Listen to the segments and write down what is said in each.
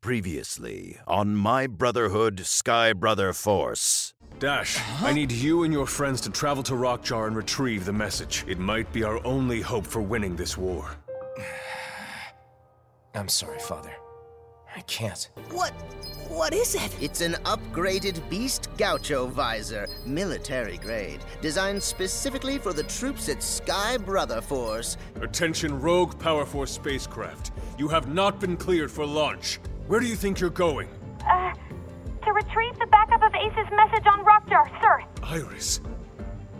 Previously on My Brotherhood Sky Brother Force. Dash, I need you and your friends to travel to Rockjar and retrieve the message. It might be our only hope for winning this war. I'm sorry, Father. I can't. What? What is it? It's an upgraded Beast Gaucho visor, military grade, designed specifically for the troops at Sky Brother Force. Attention, Rogue Power Force spacecraft. You have not been cleared for launch. Where do you think you're going? Uh, to retrieve the backup of Ace's message on Rockjar, sir. Iris,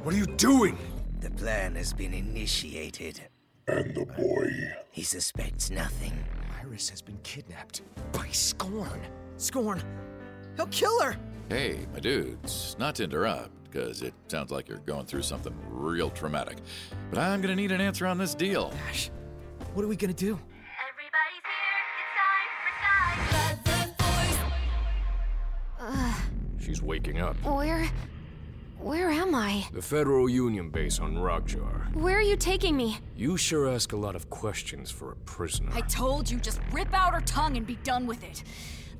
what are you doing? The plan has been initiated. And the boy. He suspects nothing. Iris has been kidnapped by Scorn. Scorn. He'll kill her. Hey, my dudes, not to interrupt, because it sounds like you're going through something real traumatic. But I'm gonna need an answer on this deal. Gosh, what are we gonna do? She's waking up. Where. Where am I? The Federal Union base on Rockjar. Where are you taking me? You sure ask a lot of questions for a prisoner. I told you, just rip out her tongue and be done with it.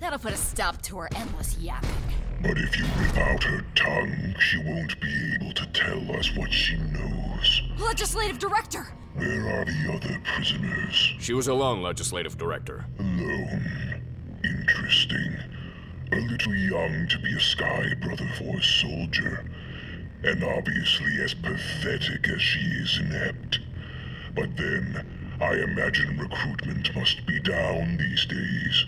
That'll put a stop to her endless yapping. But if you rip out her tongue, she won't be able to tell us what she knows. Legislative director! Where are the other prisoners? She was alone, Legislative Director. Alone. Interesting. A little young to be a Sky Brother Force soldier. And obviously as pathetic as she is inept. But then, I imagine recruitment must be down these days.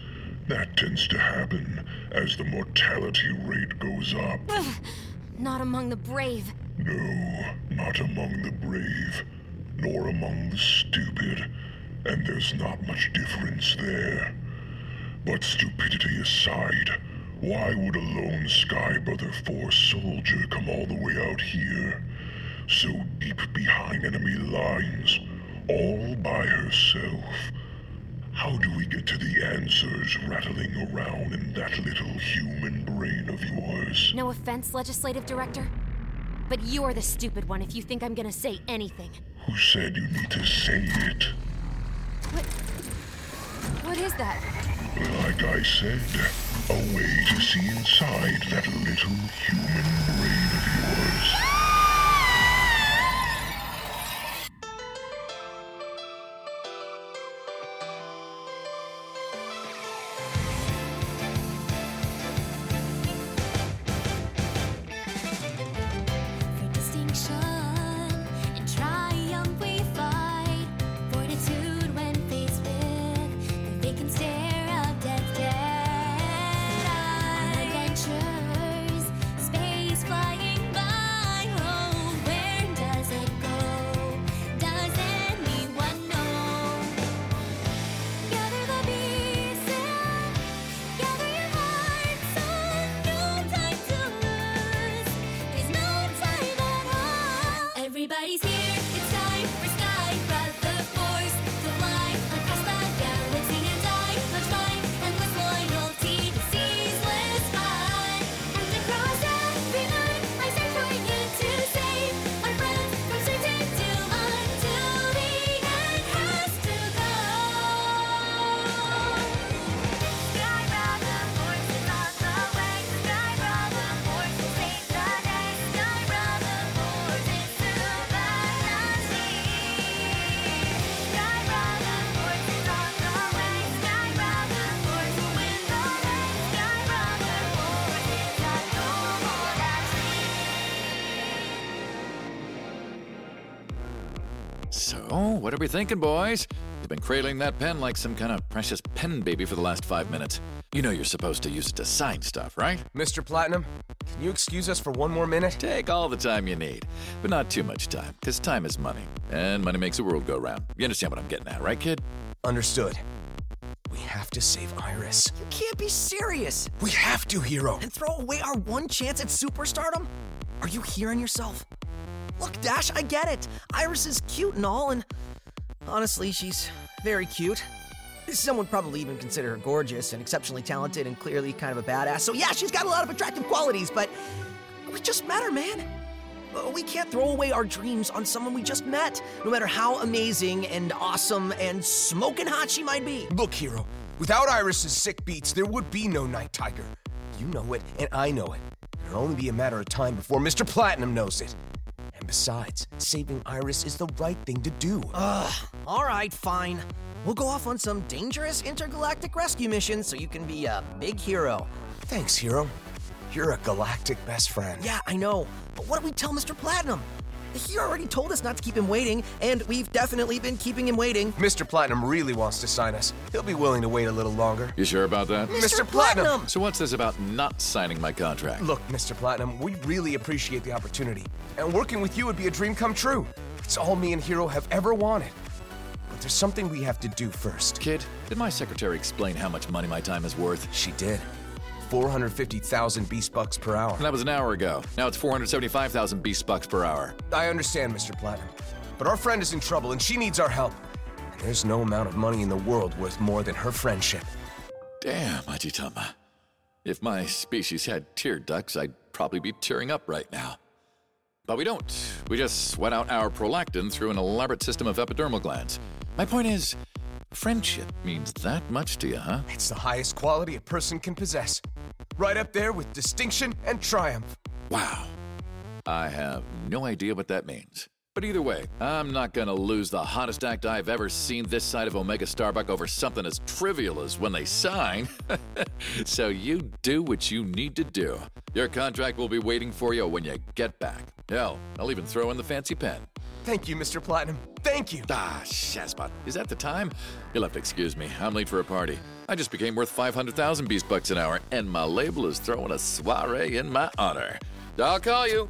That tends to happen as the mortality rate goes up. Not among the brave. No, not among the brave, nor among the stupid, and there's not much difference there. But stupidity aside, why would a lone Sky Brother Force soldier come all the way out here, so deep behind enemy lines, all by herself? How do we get to the answers rattling around in that little human brain of yours? No offense, legislative director. But you're the stupid one if you think I'm gonna say anything. Who said you need to say it? What. What is that? Like I said, a way to see inside that little human brain what are thinking, boys? You've been cradling that pen like some kind of precious pen baby for the last five minutes. You know you're supposed to use it to sign stuff, right? Mr. Platinum, can you excuse us for one more minute? Take all the time you need, but not too much time, because time is money, and money makes the world go round. You understand what I'm getting at, right, kid? Understood. We have to save Iris. You can't be serious We have to, Hero. and throw away our one chance at superstardom. Are you hearing yourself? Look, Dash, I get it. Iris is cute and all, and honestly, she's very cute. Some would probably even consider her gorgeous and exceptionally talented and clearly kind of a badass. So, yeah, she's got a lot of attractive qualities, but we just met her, man. Uh, We can't throw away our dreams on someone we just met, no matter how amazing and awesome and smoking hot she might be. Look, Hero, Without Iris's sick beats, there would be no Night Tiger. You know it, and I know it. It'll only be a matter of time before Mr. Platinum knows it. And besides, saving Iris is the right thing to do. Ugh, alright, fine. We'll go off on some dangerous intergalactic rescue mission so you can be a big hero. Thanks, hero. You're a galactic best friend. Yeah, I know. But what do we tell Mr. Platinum? He already told us not to keep him waiting, and we've definitely been keeping him waiting. Mr. Platinum really wants to sign us. He'll be willing to wait a little longer. You sure about that? Mr. Platinum! So what's this about not signing my contract? Look, Mr. Platinum, we really appreciate the opportunity. And working with you would be a dream come true. It's all me and Hero have ever wanted. But there's something we have to do first. Kid, did my secretary explain how much money my time is worth? She did. 450,000 beast bucks per hour. That was an hour ago. Now it's 475,000 beast bucks per hour. I understand, Mr. Platinum. But our friend is in trouble and she needs our help. And there's no amount of money in the world worth more than her friendship. Damn, Ajitama. If my species had tear ducts, I'd probably be tearing up right now. But we don't. We just sweat out our prolactin through an elaborate system of epidermal glands. My point is, friendship means that much to you, huh? It's the highest quality a person can possess. Right up there with distinction and triumph. Wow. I have no idea what that means. But either way, I'm not gonna lose the hottest act I've ever seen this side of Omega Starbuck over something as trivial as when they sign. so you do what you need to do. Your contract will be waiting for you when you get back. Hell, I'll even throw in the fancy pen. Thank you, Mr. Platinum. Thank you. Ah, Shazbot. Is that the time? You'll have to excuse me. I'm late for a party. I just became worth 500,000 beast bucks an hour, and my label is throwing a soiree in my honor. I'll call you.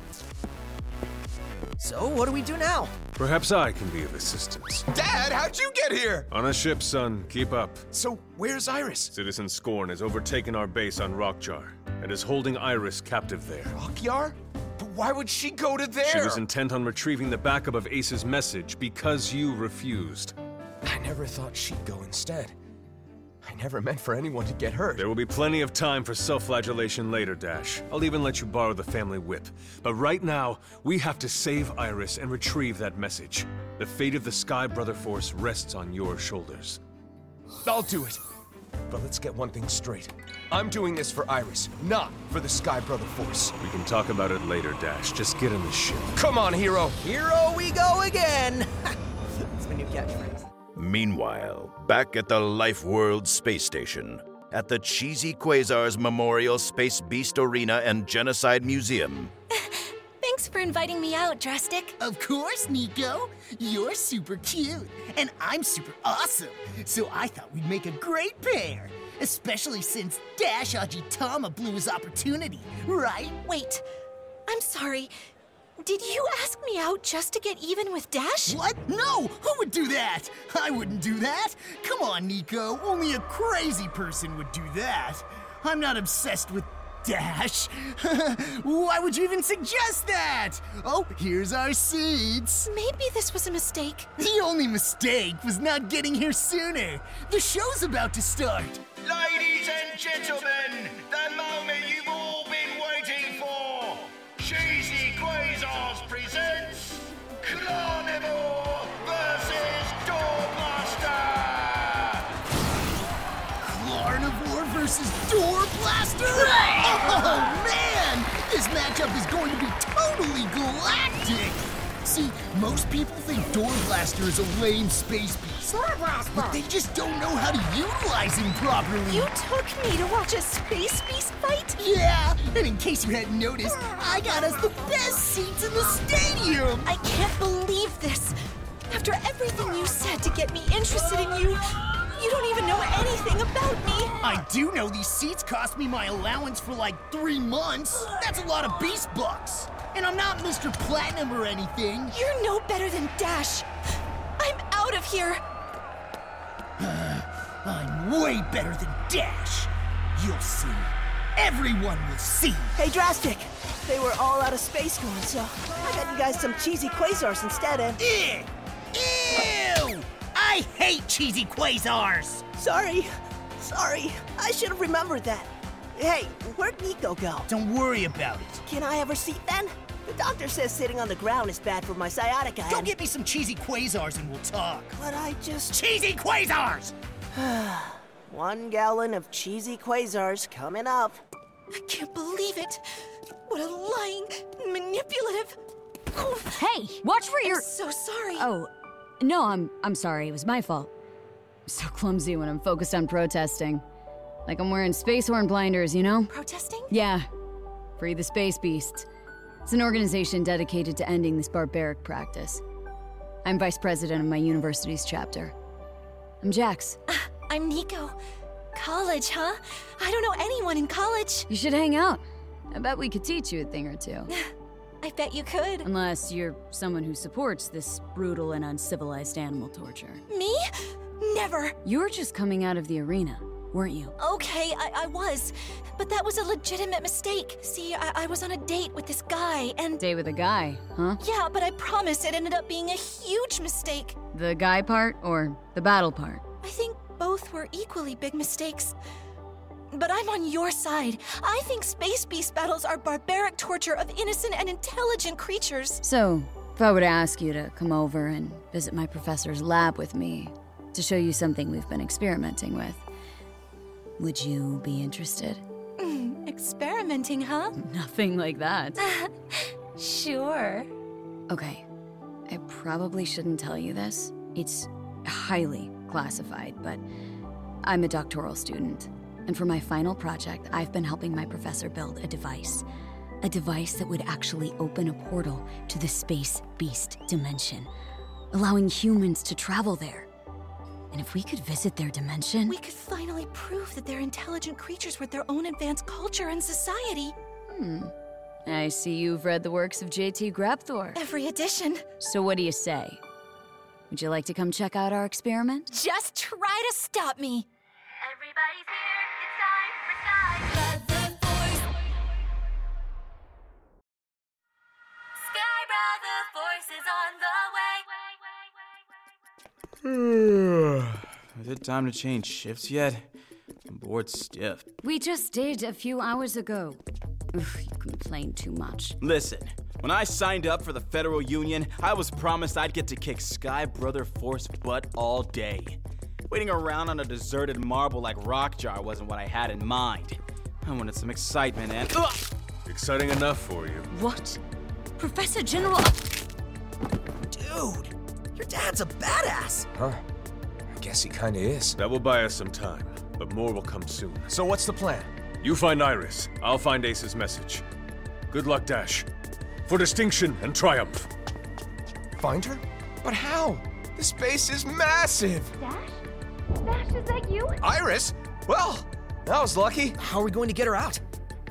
So, what do we do now? Perhaps I can be of assistance. Dad, how'd you get here? On a ship, son. Keep up. So, where's Iris? Citizen Scorn has overtaken our base on Rockjar and is holding Iris captive there. Rockyar? Why would she go to there? She was intent on retrieving the backup of Ace's message because you refused. I never thought she'd go instead. I never meant for anyone to get hurt. There will be plenty of time for self-flagellation later, Dash. I'll even let you borrow the family whip. But right now, we have to save Iris and retrieve that message. The fate of the Sky Brother Force rests on your shoulders. I'll do it. But let's get one thing straight. I'm doing this for Iris, not for the Sky Brother Force. We can talk about it later, Dash. Just get in the ship. Come on, hero. Hero we go again! That's my new catchphrase. Meanwhile, back at the Life World Space Station, at the Cheesy Quasars Memorial Space Beast Arena and Genocide Museum, Thanks for inviting me out, Drastic. Of course, Niko. You're super cute, and I'm super awesome. So I thought we'd make a great pair. Especially since Dash Ajitama blew his opportunity, right? Wait, I'm sorry. Did you ask me out just to get even with Dash? What? No! Who would do that? I wouldn't do that. Come on, Niko. Only a crazy person would do that. I'm not obsessed with Dash. Why would you even suggest that? Oh, here's our seats. Maybe this was a mistake. The only mistake was not getting here sooner. The show's about to start. Ladies and gentlemen, the moment you've versus Door Blaster? Oh man! This matchup is going to be totally galactic! See, most people think Door Blaster is a lame space beast. But they just don't know how to utilize him properly. You took me to watch a space beast fight? Yeah, and in case you hadn't noticed, I got us the best seats in the stadium! I can't believe this. After everything you said to get me interested in you, you don't even know anything about me. I do know these seats cost me my allowance for like three months. That's a lot of beast bucks. And I'm not Mr. Platinum or anything. You're no better than Dash. I'm out of here. I'm way better than Dash. You'll see. Everyone will see. Hey, Drastic! They were all out of space going, so I got you guys some cheesy quasars instead, and. Ew! Ew! I hate cheesy quasars! Sorry. Sorry. I should have remembered that. Hey, where'd Niko go? Don't worry about it. Can I have her seat then? The doctor says sitting on the ground is bad for my sciatica. Go and- get me some cheesy quasars and we'll talk. But I just. Cheesy quasars! One gallon of cheesy quasars coming up. I can't believe it. What a lying, manipulative. Hey, watch for your. I'm so sorry. Oh, no, I'm I'm sorry. It was my fault. I'm so clumsy when I'm focused on protesting. Like I'm wearing space horn blinders, you know? Protesting? Yeah. Free the Space Beasts. It's an organization dedicated to ending this barbaric practice. I'm vice president of my university's chapter. I'm Jax. Uh, I'm Niko. College, huh? I don't know anyone in college. You should hang out. I bet we could teach you a thing or two. I bet you could. Unless you're someone who supports this brutal and uncivilized animal torture. Me? Never. You were just coming out of the arena, weren't you? Okay, I, I was. But that was a legitimate mistake. See, I, I was on a date with this guy, and. Day with a guy, huh? Yeah, but I promise it ended up being a huge mistake. The guy part or the battle part? I think both were equally big mistakes. But I'm on your side. I think Space Beast battles are barbaric torture of innocent and intelligent creatures. So, if I were to ask you to come over and visit my professor's lab with me to show you something we've been experimenting with, would you be interested? Mm, experimenting, huh? Nothing like that. sure. Okay, I probably shouldn't tell you this. It's highly classified, but I'm a doctoral student. And for my final project, I've been helping my professor build a device. A device that would actually open a portal to the space beast dimension, allowing humans to travel there. And if we could visit their dimension. We could finally prove that they're intelligent creatures with their own advanced culture and society. Hmm. I see you've read the works of J.T. Grabthor. Every edition. So, what do you say? Would you like to come check out our experiment? Just try to stop me. Is it time to change shifts yet? I'm bored stiff. We just did a few hours ago. Ugh, you complain too much. Listen, when I signed up for the Federal Union, I was promised I'd get to kick Sky Brother Force butt all day. Waiting around on a deserted marble like Rockjar wasn't what I had in mind. I wanted some excitement and. Ugh! Exciting enough for you. What? Professor General. Dude, your dad's a badass. Huh? I guess he kinda is. That will buy us some time, but more will come soon. So what's the plan? You find Iris. I'll find Ace's message. Good luck, Dash. For distinction and triumph. Find her? But how? This space is massive! Dash? Dash, is that you? Iris? Well, that was lucky. How are we going to get her out?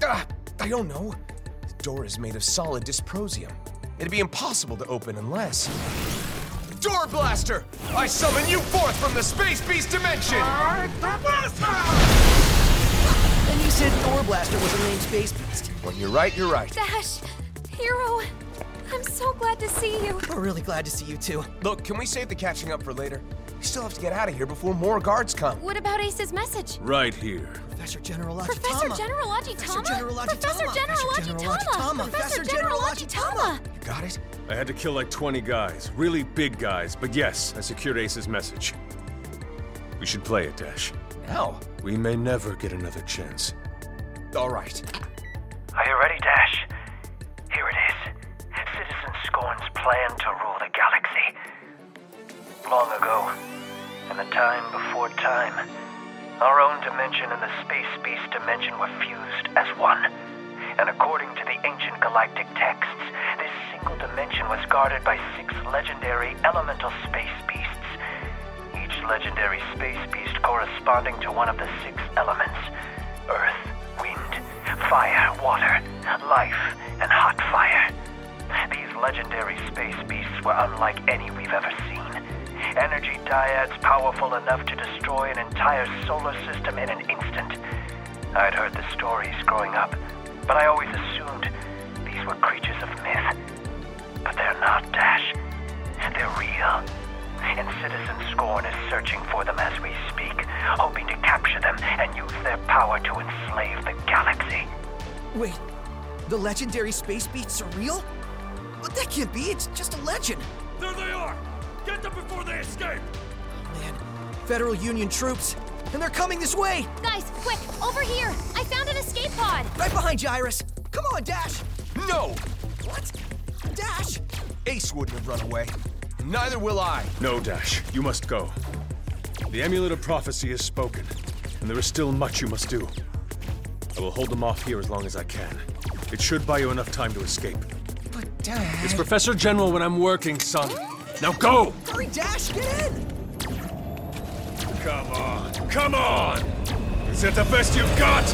Ah, I don't know. The door is made of solid dysprosium. It'd be impossible to open unless. Door Blaster! I summon you forth from the Space Beast dimension! And you said Door Blaster was a named Space Beast. When you're right, you're right. Dash, hero, I'm so glad to see you. We're really glad to see you too. Look, can we save the catching up for later? We still have to get out of here before more guards come. What about Ace's message? Right here. Professor General Professor Ajitama. General Professor General Professor Ajitama. General Professor General Ajitama? Ajitama. Professor General Ajitama! You got it? I had to kill like 20 guys. Really big guys. But yes, I secured Ace's message. We should play it, Dash. How? We may never get another chance. All right. Are you ready, Dash? Here it is. Citizen Scorn's plan to rule the galaxy. Long ago, in the time before time, our own dimension and the Space Beast dimension were fused as one. And according to the ancient galactic texts, this single dimension was guarded by six legendary elemental space beasts. Each legendary space beast corresponding to one of the six elements earth, wind, fire, water, life, and hot fire. These legendary space beasts were unlike any we've ever seen. Energy dyads powerful enough to destroy an entire solar system in an instant. I'd heard the stories growing up, but I always assumed these were creatures of myth. But they're not, Dash. They're real. And Citizen Scorn is searching for them as we speak, hoping to capture them and use their power to enslave the galaxy. Wait, the legendary Space Beasts are real? But that can't be, it's just a legend. There they are! Get them before they escape! Oh Man, Federal Union troops, and they're coming this way! Guys, quick, over here! I found an escape pod! Right behind you, Iris! Come on, Dash! No! What? Dash! Ace wouldn't have run away. Neither will I. No, Dash. You must go. The Amulet of Prophecy is spoken, and there is still much you must do. I will hold them off here as long as I can. It should buy you enough time to escape. But, Dad. It's Professor General when I'm working, son. Now go! Hurry, Dash! Get in! Come on! Is that the best you've got?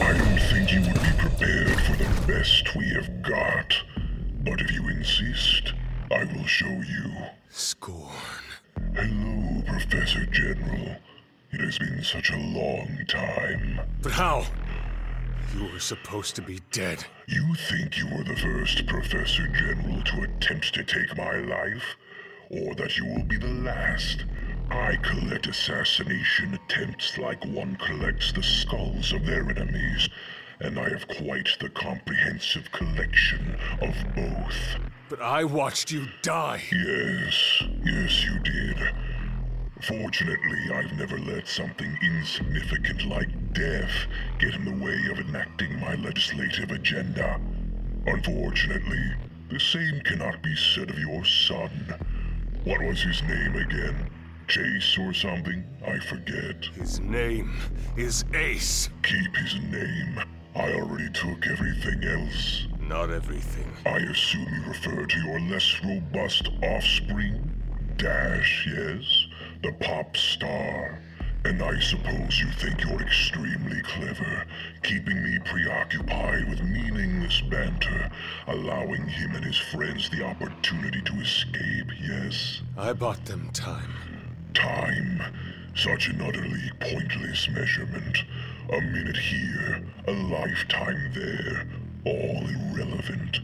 I don't think you would be prepared for the best we have got. But if you insist, I will show you. Scorn. Hello, Professor General. It has been such a long time. But how? You were supposed to be dead. You think you were the first Professor General to attempt to take my life? Or that you will be the last? I collect assassination attempts like one collects the skulls of their enemies, and I have quite the comprehensive collection of both. But I watched you die. Yes, yes, you did. Fortunately, I've never let something insignificant like death get in the way of enacting my legislative agenda. Unfortunately, the same cannot be said of your son. What was his name again? Chase or something? I forget. His name is Ace. Keep his name. I already took everything else. Not everything. I assume you refer to your less robust offspring? Dash, yes? The pop star. And I suppose you think you're extremely clever, keeping me preoccupied with meaningless banter, allowing him and his friends the opportunity to escape, yes? I bought them time. Time. Such an utterly pointless measurement. A minute here, a lifetime there, all irrelevant.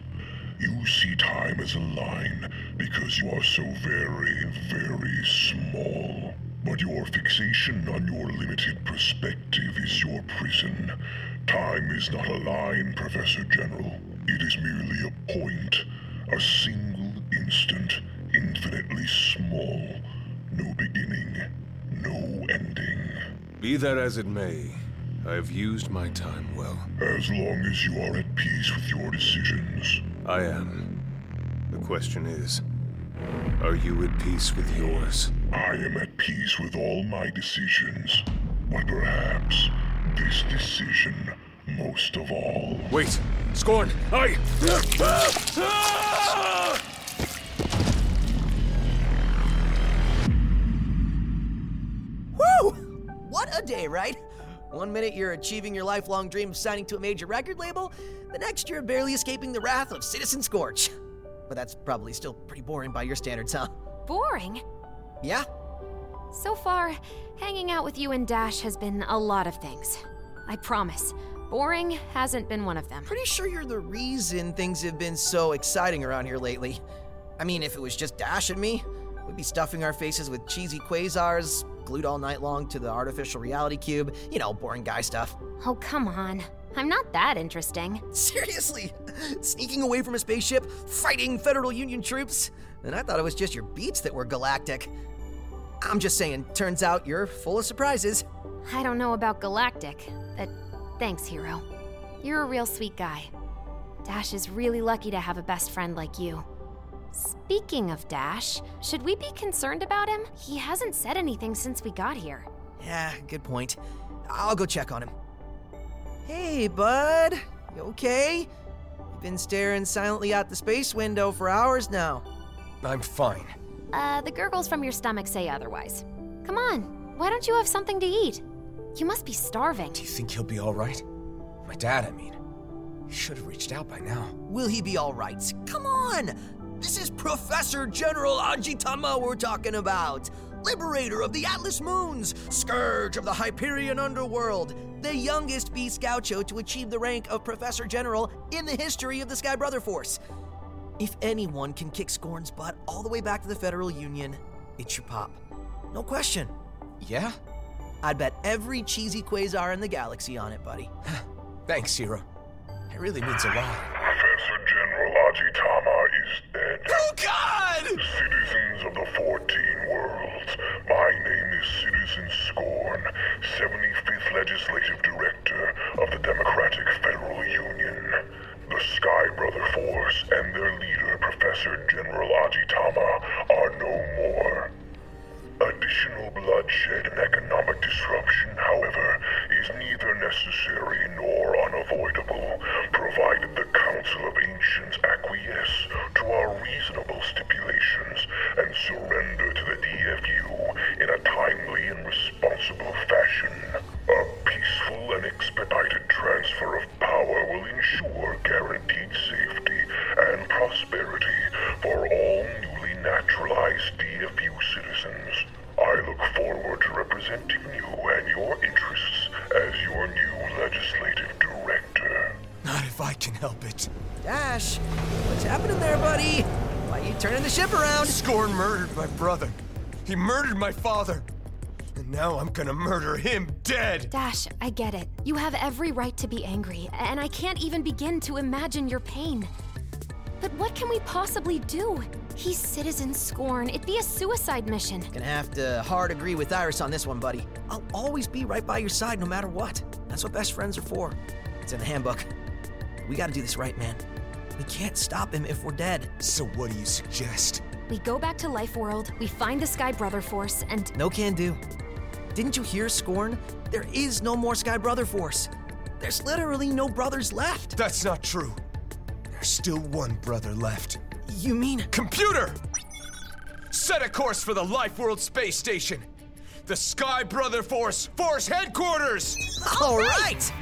You see time as a line because you are so very, very small. But your fixation on your limited perspective is your prison. Time is not a line, Professor General. It is merely a point, a single instant, infinitely small. No beginning, no ending. Be that as it may, I have used my time well. As long as you are at peace with your decisions. I am. The question is, are you at peace with yours? I am at peace with all my decisions, but perhaps this decision most of all. Wait! Scorn! I. day, right? One minute you're achieving your lifelong dream of signing to a major record label, the next you're barely escaping the wrath of Citizen Scorch. But that's probably still pretty boring by your standards, huh? Boring? Yeah? So far, hanging out with you and Dash has been a lot of things. I promise. Boring hasn't been one of them. Pretty sure you're the reason things have been so exciting around here lately. I mean, if it was just Dash and me, we'd be stuffing our faces with cheesy quasars, glued all night long to the artificial reality cube, you know, boring guy stuff. Oh, come on. I'm not that interesting. Seriously? Sneaking away from a spaceship, fighting Federal Union troops? And I thought it was just your beats that were galactic. I'm just saying, turns out you're full of surprises. I don't know about galactic, but thanks, Hero. You're a real sweet guy. Dash is really lucky to have a best friend like you. Speaking of Dash, should we be concerned about him? He hasn't said anything since we got here. Yeah, good point. I'll go check on him. Hey, bud. You okay? You've been staring silently out the space window for hours now. I'm fine. Uh, the gurgles from your stomach say otherwise. Come on, why don't you have something to eat? You must be starving. Do you think he'll be all right? My dad, I mean. He should have reached out by now. Will he be all right? Come on! This is Professor General Ajitama we're talking about. Liberator of the Atlas Moons, Scourge of the Hyperion Underworld, the youngest Beast Gaucho to achieve the rank of Professor General in the history of the Sky Brother Force. If anyone can kick Scorn's butt all the way back to the Federal Union, it's your pop. No question. Yeah? I'd bet every cheesy quasar in the galaxy on it, buddy. Thanks, Hero. It really means a lot. Professor General Ajitama is dead. Oh, God! Citizens of the 14 worlds. My name is Citizen Scorn, 75th Legislative Director of the Democratic Federal Union. The Sky Brother Force and their leader, Professor General Ajitama, are no more. Additional bloodshed and economic disruption, however, is neither necessary nor unavoidable, provided the Council of Ancients acquiesce our reasonable stipulations and surrender to the DFU in a timely and responsible fashion. A peaceful and expedited transfer of power will ensure guaranteed safety and prosperity for all newly naturalized DFU citizens. I look forward to representing you and your interests as your new legislative director. Not if I can help it. Dash, what's happening there, buddy? Why are you turning the ship around? Scorn murdered my brother. He murdered my father. And now I'm gonna murder him dead. Dash, I get it. You have every right to be angry, and I can't even begin to imagine your pain. But what can we possibly do? He's Citizen Scorn. It'd be a suicide mission. Gonna have to hard agree with Iris on this one, buddy. I'll always be right by your side no matter what. That's what best friends are for. It's in the handbook. We gotta do this right, man. We can't stop him if we're dead. So what do you suggest? We go back to Life World, we find the Sky Brother Force, and No can do. Didn't you hear, Scorn? There is no more Sky Brother Force. There's literally no brothers left. That's not true. There's still one brother left. You mean. Computer! Set a course for the Life World Space Station. The Sky Brother Force Force Headquarters! All right!